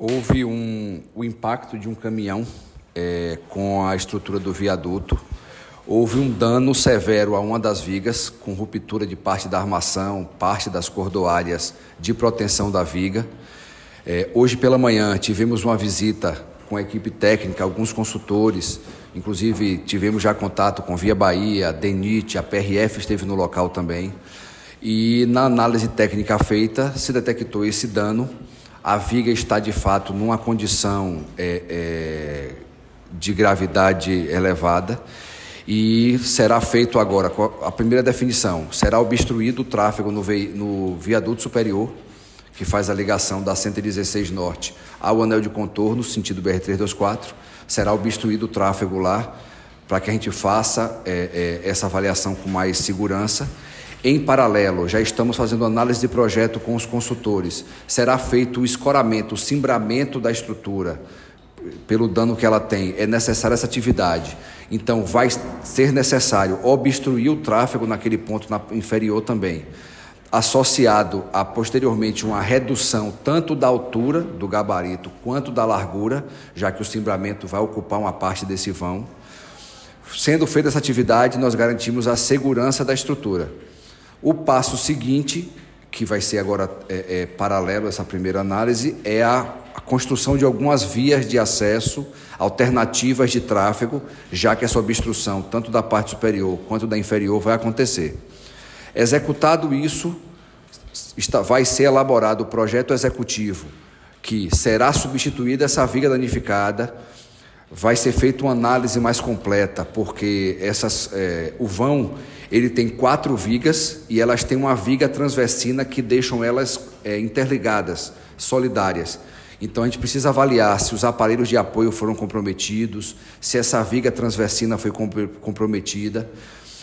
houve um, o impacto de um caminhão é, com a estrutura do viaduto. Houve um dano severo a uma das vigas, com ruptura de parte da armação, parte das cordoárias de proteção da viga. É, hoje pela manhã tivemos uma visita com a equipe técnica, alguns consultores, inclusive tivemos já contato com Via Bahia, DENIT, a PRF esteve no local também. E na análise técnica feita, se detectou esse dano a viga está de fato numa condição é, é, de gravidade elevada e será feito agora a primeira definição: será obstruído o tráfego no, no viaduto superior, que faz a ligação da 116 Norte ao anel de contorno, sentido BR-324. Será obstruído o tráfego lá para que a gente faça é, é, essa avaliação com mais segurança em paralelo, já estamos fazendo análise de projeto com os consultores. Será feito o escoramento, o cimbramento da estrutura pelo dano que ela tem. É necessária essa atividade. Então, vai ser necessário obstruir o tráfego naquele ponto inferior também. Associado a posteriormente uma redução tanto da altura do gabarito quanto da largura, já que o cimbramento vai ocupar uma parte desse vão. Sendo feita essa atividade, nós garantimos a segurança da estrutura. O passo seguinte, que vai ser agora é, é, paralelo a essa primeira análise, é a, a construção de algumas vias de acesso alternativas de tráfego, já que essa obstrução, tanto da parte superior quanto da inferior, vai acontecer. Executado isso, está, vai ser elaborado o projeto executivo, que será substituída essa viga danificada vai ser feita uma análise mais completa, porque essas, é, o vão ele tem quatro vigas e elas têm uma viga transversina que deixam elas é, interligadas, solidárias. Então a gente precisa avaliar se os aparelhos de apoio foram comprometidos, se essa viga transversina foi comprometida.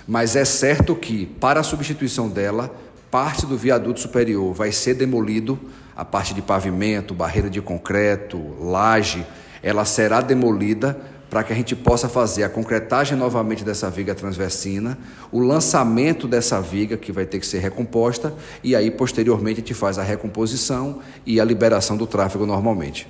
Mas é certo que, para a substituição dela, parte do viaduto superior vai ser demolido, a parte de pavimento, barreira de concreto, laje ela será demolida para que a gente possa fazer a concretagem novamente dessa viga transversina, o lançamento dessa viga que vai ter que ser recomposta e aí posteriormente a gente faz a recomposição e a liberação do tráfego normalmente.